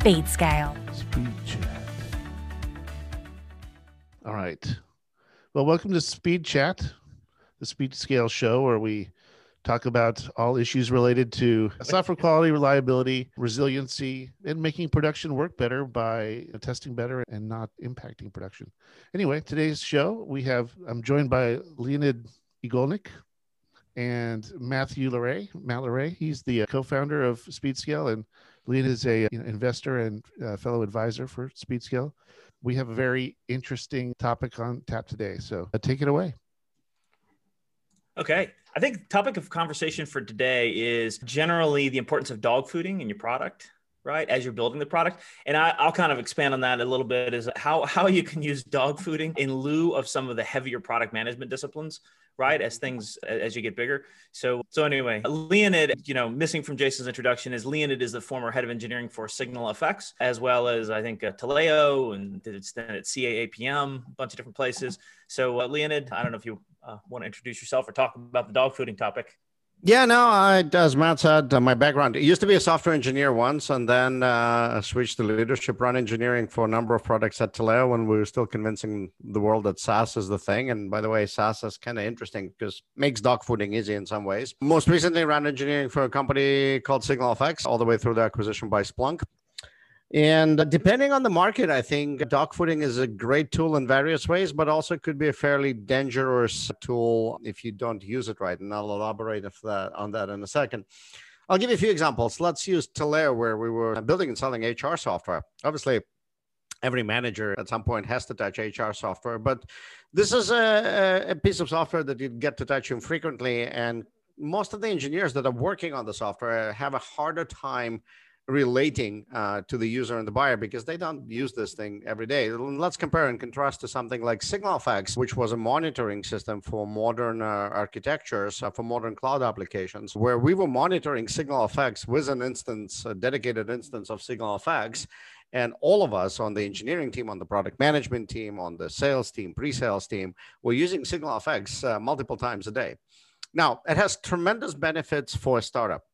SpeedScale. Speed Chat. All right. Well, welcome to Speed Chat, the SpeedScale show where we talk about all issues related to software quality, reliability, resiliency, and making production work better by testing better and not impacting production. Anyway, today's show, we have, I'm joined by Leonid Igolnik and Matthew LeRay. Matt LeRay, he's the uh, co-founder of SpeedScale, and Leonid is a you know, investor and uh, fellow advisor for SpeedScale. We have a very interesting topic on tap today, so uh, take it away. Okay. I think topic of conversation for today is generally the importance of dog fooding in your product, right? As you're building the product. And I, will kind of expand on that a little bit is how, how you can use dog fooding in lieu of some of the heavier product management disciplines, right? As things, as you get bigger. So, so anyway, Leonid, you know, missing from Jason's introduction is Leonid is the former head of engineering for SignalFX, as well as I think uh, Taleo and did it at CA APM, a bunch of different places. So uh, Leonid, I don't know if you uh, want to introduce yourself or talk about the dog fooding topic. Yeah, no, I, as Matt said, uh, my background it used to be a software engineer once, and then uh, switched to leadership, run engineering for a number of products at Taleo when we were still convincing the world that SaaS is the thing. And by the way, SaaS is kind of interesting because makes dog fooding easy in some ways. Most recently, ran engineering for a company called SignalFX, all the way through the acquisition by Splunk. And depending on the market, I think dog fooding is a great tool in various ways, but also could be a fairly dangerous tool if you don't use it right. And I'll elaborate that, on that in a second. I'll give you a few examples. Let's use Taleo, where we were building and selling HR software. Obviously, every manager at some point has to touch HR software, but this is a, a piece of software that you get to touch infrequently. And most of the engineers that are working on the software have a harder time relating uh, to the user and the buyer because they don't use this thing every day. Let's compare and contrast to something like SignalFX, which was a monitoring system for modern uh, architectures, uh, for modern cloud applications, where we were monitoring SignalFX with an instance, a dedicated instance of SignalFX. And all of us on the engineering team, on the product management team, on the sales team, pre sales team, were using SignalFX uh, multiple times a day. Now, it has tremendous benefits for a startup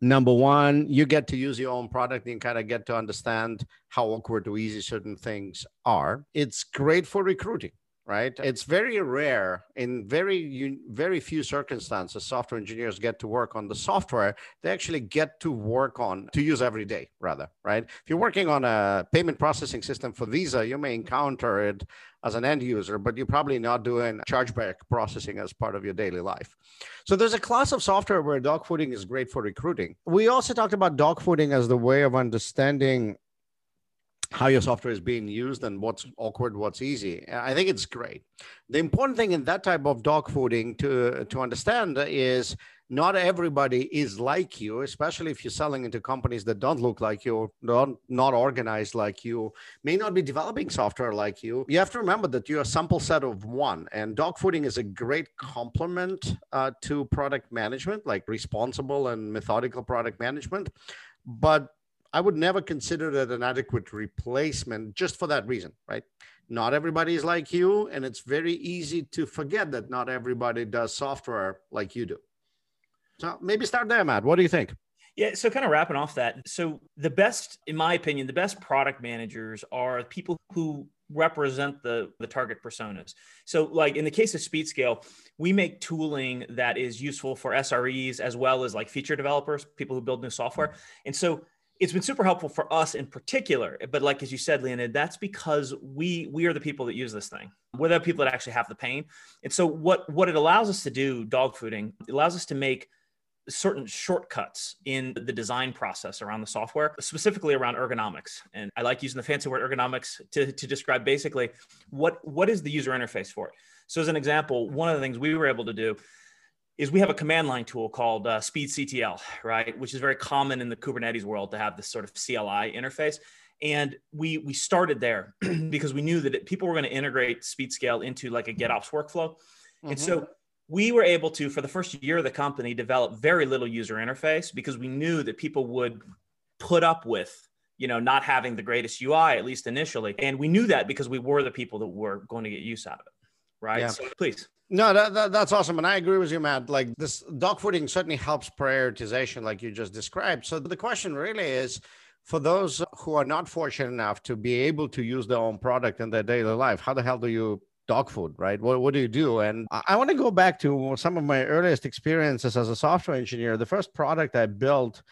number one, you get to use your own product and kind of get to understand how awkward or easy certain things are. It's great for recruiting right? It's very rare in very very few circumstances software engineers get to work on the software they actually get to work on to use every day rather right? If you're working on a payment processing system for visa you may encounter it as an end user but you're probably not doing chargeback processing as part of your daily life. So there's a class of software where dog fooding is great for recruiting. We also talked about dog fooding as the way of understanding how your software is being used and what's awkward, what's easy. I think it's great. The important thing in that type of dog fooding to, to understand is not everybody is like you, especially if you're selling into companies that don't look like you, don't not organized like you, may not be developing software like you. You have to remember that you're a sample set of one, and dog fooding is a great complement uh, to product management, like responsible and methodical product management. But I would never consider that an adequate replacement just for that reason, right? Not everybody is like you, and it's very easy to forget that not everybody does software like you do. So maybe start there, Matt. What do you think? Yeah, so kind of wrapping off that. So the best, in my opinion, the best product managers are people who represent the the target personas. So like in the case of SpeedScale, we make tooling that is useful for SREs as well as like feature developers, people who build new software. And so it's been super helpful for us in particular but like as you said leonid that's because we we are the people that use this thing. We're the people that actually have the pain. And so what what it allows us to do dog fooding allows us to make certain shortcuts in the design process around the software specifically around ergonomics. And i like using the fancy word ergonomics to, to describe basically what what is the user interface for it. So as an example one of the things we were able to do is we have a command line tool called uh, speedctl, right, which is very common in the Kubernetes world to have this sort of CLI interface. And we we started there because we knew that it, people were going to integrate SpeedScale into like a GitOps workflow, mm-hmm. and so we were able to, for the first year of the company, develop very little user interface because we knew that people would put up with you know not having the greatest UI at least initially, and we knew that because we were the people that were going to get use out of it, right? Yeah. So please. No, that, that, that's awesome. And I agree with you, Matt. Like this dog fooding certainly helps prioritization, like you just described. So the question really is for those who are not fortunate enough to be able to use their own product in their daily life, how the hell do you dog food, right? What, what do you do? And I want to go back to some of my earliest experiences as a software engineer. The first product I built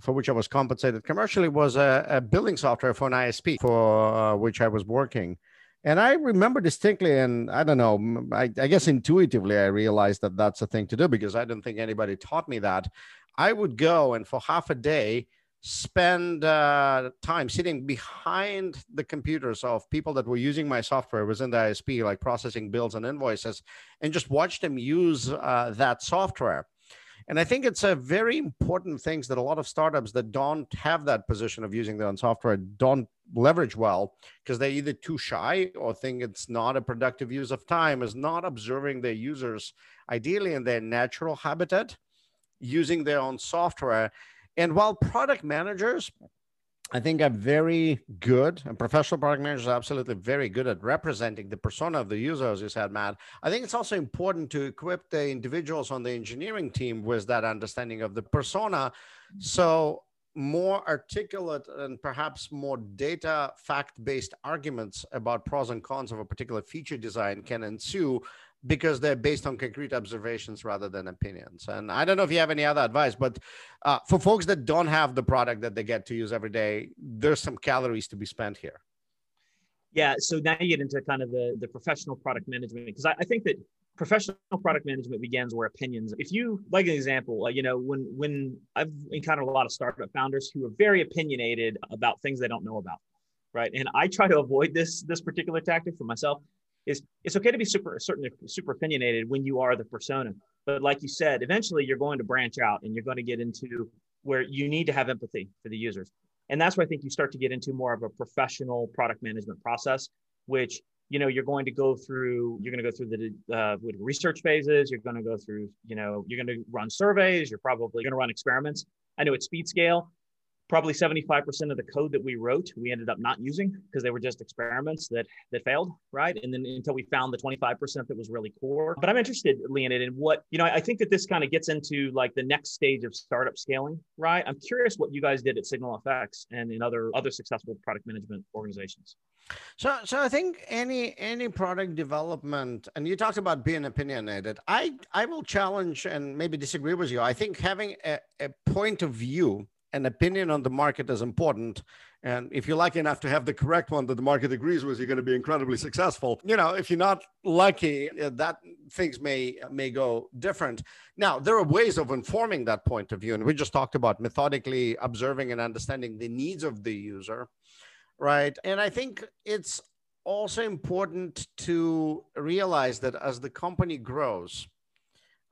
for which I was compensated commercially was a, a building software for an ISP for uh, which I was working. And I remember distinctly, and I don't know, I, I, guess intuitively, I realized that that's a thing to do because I don't think anybody taught me that. I would go and for half a day spend uh, time sitting behind the computers of people that were using my software within the ISP, like processing bills and invoices, and just watch them use uh, that software. And I think it's a very important thing that a lot of startups that don't have that position of using their own software don't leverage well because they're either too shy or think it's not a productive use of time, is not observing their users ideally in their natural habitat, using their own software. And while product managers I think I'm very good, and professional product managers are absolutely very good at representing the persona of the user, as you said, Matt. I think it's also important to equip the individuals on the engineering team with that understanding of the persona. So more articulate and perhaps more data fact based arguments about pros and cons of a particular feature design can ensue because they're based on concrete observations rather than opinions. And I don't know if you have any other advice, but uh, for folks that don't have the product that they get to use every day, there's some calories to be spent here. Yeah. So now you get into kind of the, the professional product management because I, I think that professional product management begins where opinions if you like an example you know when when i've encountered a lot of startup founders who are very opinionated about things they don't know about right and i try to avoid this this particular tactic for myself is it's okay to be super certainly super opinionated when you are the persona. But like you said eventually you're going to branch out and you're going to get into where you need to have empathy for the users. And that's where i think you start to get into more of a professional product management process which you know you're going to go through you're going to go through the uh, research phases you're going to go through you know you're going to run surveys you're probably going to run experiments. I know at SpeedScale probably 75% of the code that we wrote we ended up not using because they were just experiments that that failed right? And then until we found the 25% that was really core. But i'm interested leonid in what you know i think that this kind of gets into like the next stage of startup scaling right? I'm curious what you guys did at signal SignalFX and in other other successful product management organizations. So so i think any any product development and you talked about being opinionated. I i will challenge and maybe disagree with you. I think having a, a point of view an opinion on the market is important. And if you're lucky enough to have the correct one that the market agrees with, you're going to be incredibly successful. You know, if you're not lucky, uh, that things may may go different. Now, there are ways of informing that point of view, and we just talked about methodically observing and understanding the needs of the user, right? And I think it's also important to realize that as the company grows,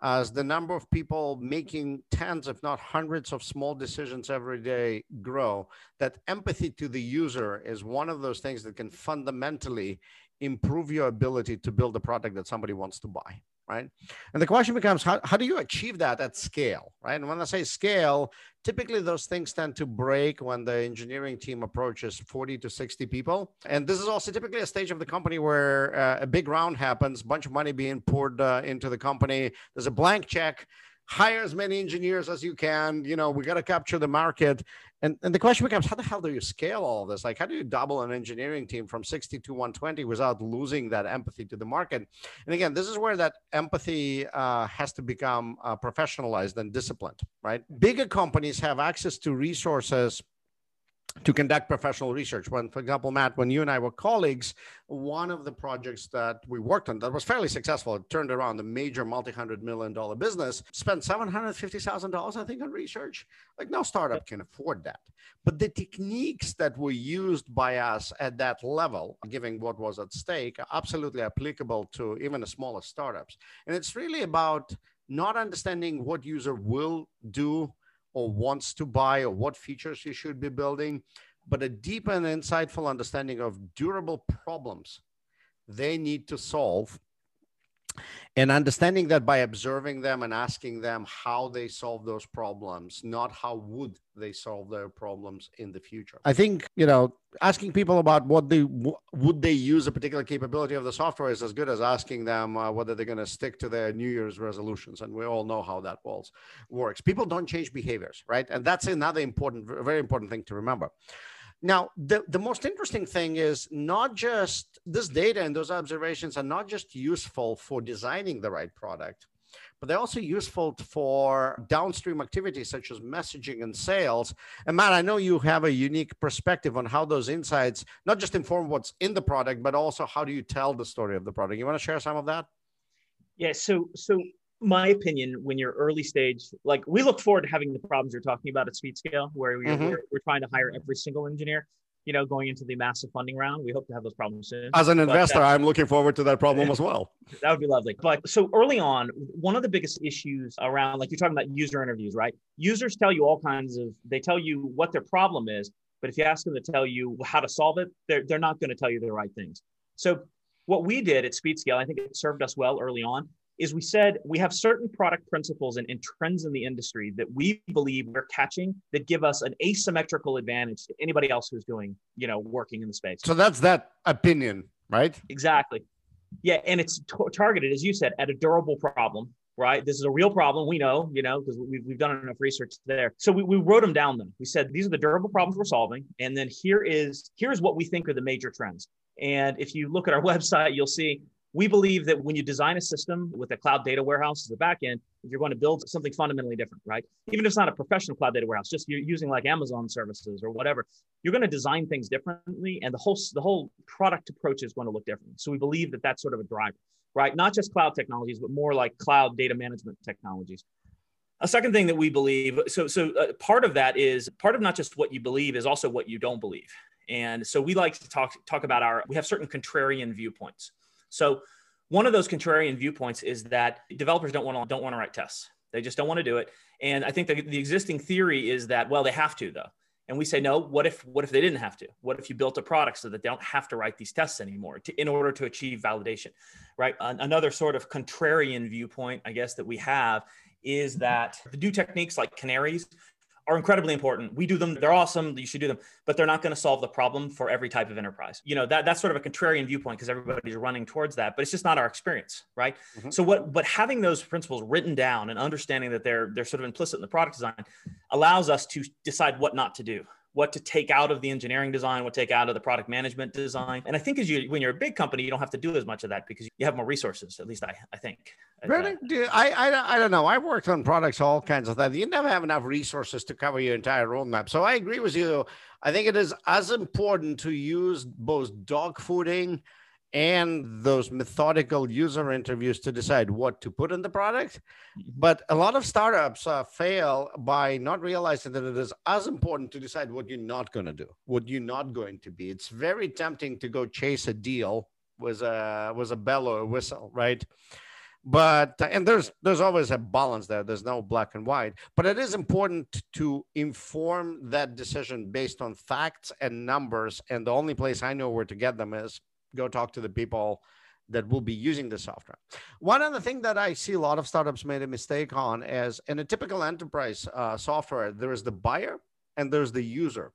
as the number of people making tens, if not hundreds of small decisions every day grow, that empathy to the user is one of those things that can fundamentally improve your ability to build a product that somebody wants to buy right? And the question becomes how, how do you achieve that at scale, right? And when I say scale, typically those things tend to break when the engineering team approaches 40 to 60 people. And this is also typically a stage of the company where uh, a big round happens, bunch of money being poured uh, into the company. There's a blank check hire as many engineers as you can. You know, we got to capture the market. And, and the question becomes, how the hell do you scale all this? Like, how do you double an engineering team from 60 to 120 without losing that empathy to the market? And again, this is where that empathy uh, has to become uh, professionalized and disciplined, right? Bigger companies have access to resources to conduct professional research. When, for example, Matt, when you and I were colleagues, one of the projects that we worked on that was fairly successful, it turned around a major multi-hundred million dollar business, spent $750,000, I think, on research. Like no startup can afford that. But the techniques that were used by us at that level, given what was at stake, are absolutely applicable to even the smallest startups. And it's really about not understanding what user will do or wants to buy or what features you should be building, but a deep and insightful understanding of durable problems they need to solve and understanding that by observing them and asking them how they solve those problems not how would they solve their problems in the future. I think you know asking people about what they would they use a particular capability of the software is as good as asking them uh, whether they're going to stick to their new year's resolutions. And we all know how that works. People don't change behaviors right? And that's another important very important thing to remember now, the, the most interesting thing is not just this data and those observations are not just useful for designing the right product, but they're also useful for downstream activities such as messaging and sales. And Matt, I know you have a unique perspective on how those insights not just inform what's in the product, but also how do you tell the story of the product. You want to share some of that? Yeah. So, so my opinion, when you're early stage, like we look forward to having the problems you're talking about at SpeedScale, where we, mm-hmm. we're, we're trying to hire every single engineer you know, going into the massive funding round. We hope to have those problems soon. As an investor, I'm looking forward to that problem as well. That would be lovely. But so early on, one of the biggest issues around, like you're talking about user interviews, right? Users tell you all kinds of, they tell you what their problem is, but if you ask them to tell you how to solve it, they're, they're not going to tell you the right things. So what we did at SpeedScale, I think it served us well early on, is we said we have certain product principles and, and, trends in the industry that we believe we're catching that give us an asymmetrical advantage to anybody else who's doing, you know, working in the space. So that's that opinion, right? Exactly. Yeah, and it's t- targeted, as you said, at a durable problem. Right. This is a real problem. We know, you know, because we've, we've done enough research there. So we, we wrote them down. Then We said these are the durable problems we're solving, and then here is here's what we think are the major trends. And if you look at our website, you'll see we believe that when you design a system with a cloud data warehouse as a backend, you're going to build something fundamentally different, right? Even if it's not a professional cloud data warehouse, just you're using like Amazon services or whatever, you're going to design things differently, and the whole the whole product approach is going to look different. So we believe that that's sort of a driver, right? Not just cloud technologies, but more like cloud data management technologies. A second thing that we believe, so so uh, part of that is part of not just what you believe is also what you don't believe. And so we like to talk talk about our we have certain contrarian viewpoints. So one of those contrarian viewpoints is that developers don't want to don't want to write tests. They just don't want to do it. And I think the, the existing theory is that well they have to though. And we say no. What if what if they didn't have to? What if you built a product so that they don't have to write these tests anymore to, in order to achieve validation, right? Another sort of contrarian viewpoint, I guess, that we have is that the new techniques like canaries are incredibly important. We do them; they're awesome. You should do them, but they're not going to solve the problem for every type of enterprise. You know that that's sort of a contrarian viewpoint because everybody's running towards that, but it's just not our experience, right? Mm-hmm. So what? But having those principles written down and understanding that they're they're sort of implicit in the product design allows us to decide what not to do what to take out of the engineering design, what to take out of the product management design. And I think as you when you're a big company, you don't have to do as much of that because you have more resources. At least I, I think. Really? Do, I, I I don't know. I've worked on products, all kinds of things. You never have enough resources to cover your entire roadmap. So I agree with you. I think it is as important to use both dog fooding and those methodical user interviews to decide what to put in the product. Mm-hmm. But a lot of startups uh, fail by not realizing that it is as important to decide what you're not going to do, what you're not going to be. It's very tempting to go chase a deal with a with a bell or a whistle, right? But and there's there's always a balance there. There's no black and white. But it is important to inform that decision based on facts and numbers. And the only place I know where to get them is go talk to the people that will be using the software. One other thing that I see a lot of startups made a mistake on is in a typical enterprise uh, software, there is the buyer and there's the user.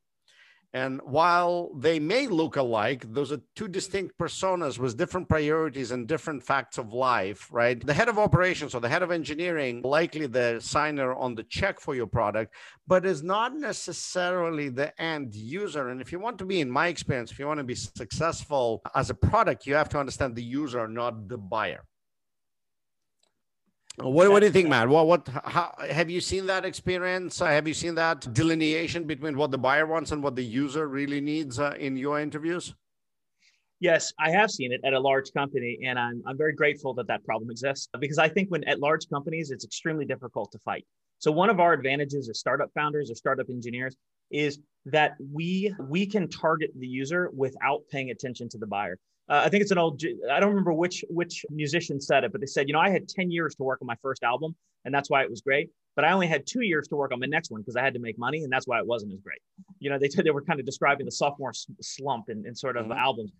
And while they may look alike, those are two distinct personas with different priorities and different facts of life, right? The head of operations or the head of engineering, likely the signer on the check for your product, but is not necessarily the end user. And if you want to be, in my experience, if you want to be successful as a product, you have to understand the user, not the buyer. What, what do you think, man? What, what, how, have you seen that experience? Uh, have you seen that delineation between what the buyer wants and what the user really needs uh, in your interviews? Yes, I have seen it at a large company, and I'm, I'm very grateful that that problem exists because I think when at large companies, it's extremely difficult to fight. So one of our advantages as startup founders or startup engineers is that we we can target the user without paying attention to the buyer uh, I think it's an old. I don't remember which which musician said it, but they said, you know, I had ten years to work on my first album, and that's why it was great. But I only had two years to work on my next one because I had to make money, and that's why it wasn't as great. You know, they said they were kind of describing the sophomore slump in, in sort of mm-hmm. albums.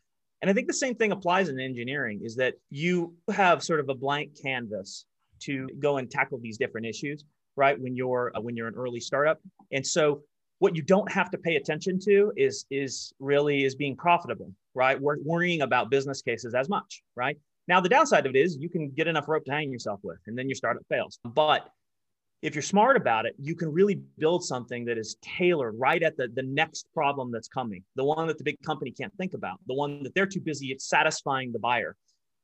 And I think the same thing applies in engineering is that you have sort of a blank canvas to go and tackle these different issues, right? When you're uh, when you're an early startup. And so what you don't have to pay attention to is is really is being profitable, right? We're worrying about business cases as much, right? Now the downside of it is you can get enough rope to hang yourself with and then your startup fails. But if you're smart about it, you can really build something that is tailored right at the, the next problem that's coming, the one that the big company can't think about, the one that they're too busy at satisfying the buyer.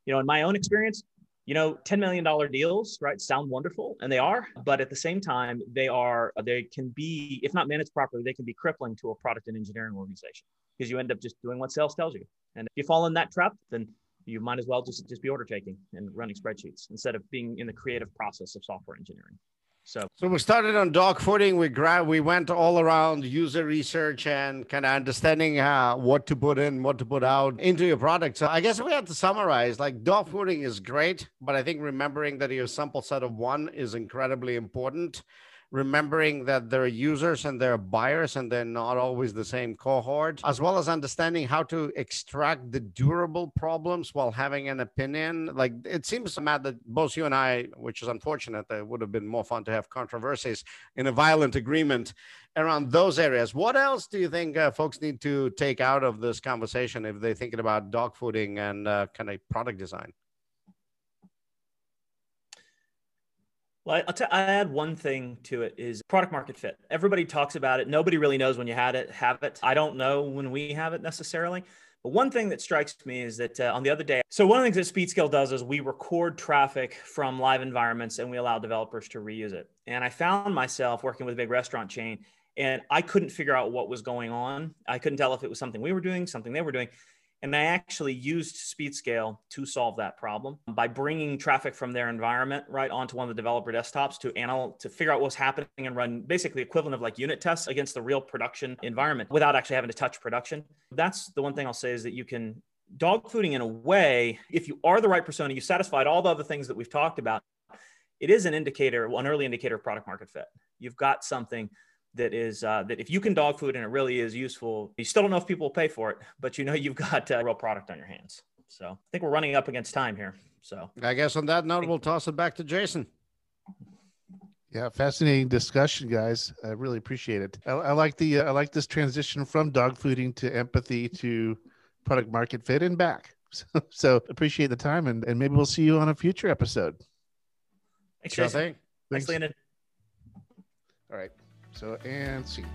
You know, in my own experience, you know, $10 million deals, right, sound wonderful, and they are, but at the same time, they are, they can be, if not managed properly, they can be crippling to a product and engineering organization because you end up just doing what sales tells you. And if you fall in that trap, then you might as well just, just be order taking and running spreadsheets instead of being in the creative process of software engineering. So, so we started on dog fooding. We gra- we went all around user research and kind of understanding uh, what to put in, what to put out into your product. So I guess we have to summarize. Like dog fooding is great, but I think remembering that your sample set of one is incredibly important remembering that there are users and there are buyers and they're not always the same cohort, as well as understanding how to extract the durable problems while having an opinion. Like it seems, to Matt, that both you and I, which is unfortunate, it would have been more fun to have controversies in a violent agreement around those areas. What else do you think uh, folks need to take out of this conversation if they're thinking about dog fooding and uh, kind of product design? Well, I'll t- I add one thing to it is product market fit. Everybody talks about it. Nobody really knows when you had it, have it. I don't know when we have it necessarily. But one thing that strikes me is that uh, on the other day, so one of the things that SpeedScale does is we record traffic from live environments and we allow developers to reuse it. And I found myself working with a big restaurant chain and I couldn't figure out what was going on. I couldn't tell if it was something we were doing, something they were doing. And I actually used SpeedScale to solve that problem by bringing traffic from their environment right onto one of the developer desktops to anal to figure out what's happening and run basically equivalent of like unit tests against the real production environment without actually having to touch production. That's the one thing I'll say is that you can dog fooding in a way, if you are the right persona, you satisfied all the other things that we've talked about, it is an indicator, an early indicator of product market fit. You've got something that is uh, that if you can dog food and it really is useful, you still don't know if people will pay for it, but you know you've got a real product on your hands. So I think we're running up against time here. So I guess on that note, we'll toss it back to Jason. Yeah, fascinating discussion, guys. I really appreciate it. I, I like the uh, I like this transition from dog fooding to empathy to product market fit and back. So, so appreciate the time and, and maybe we'll see you on a future episode. Thanks, Jason. Thanks, Thanks, Landon. All right. So, and see.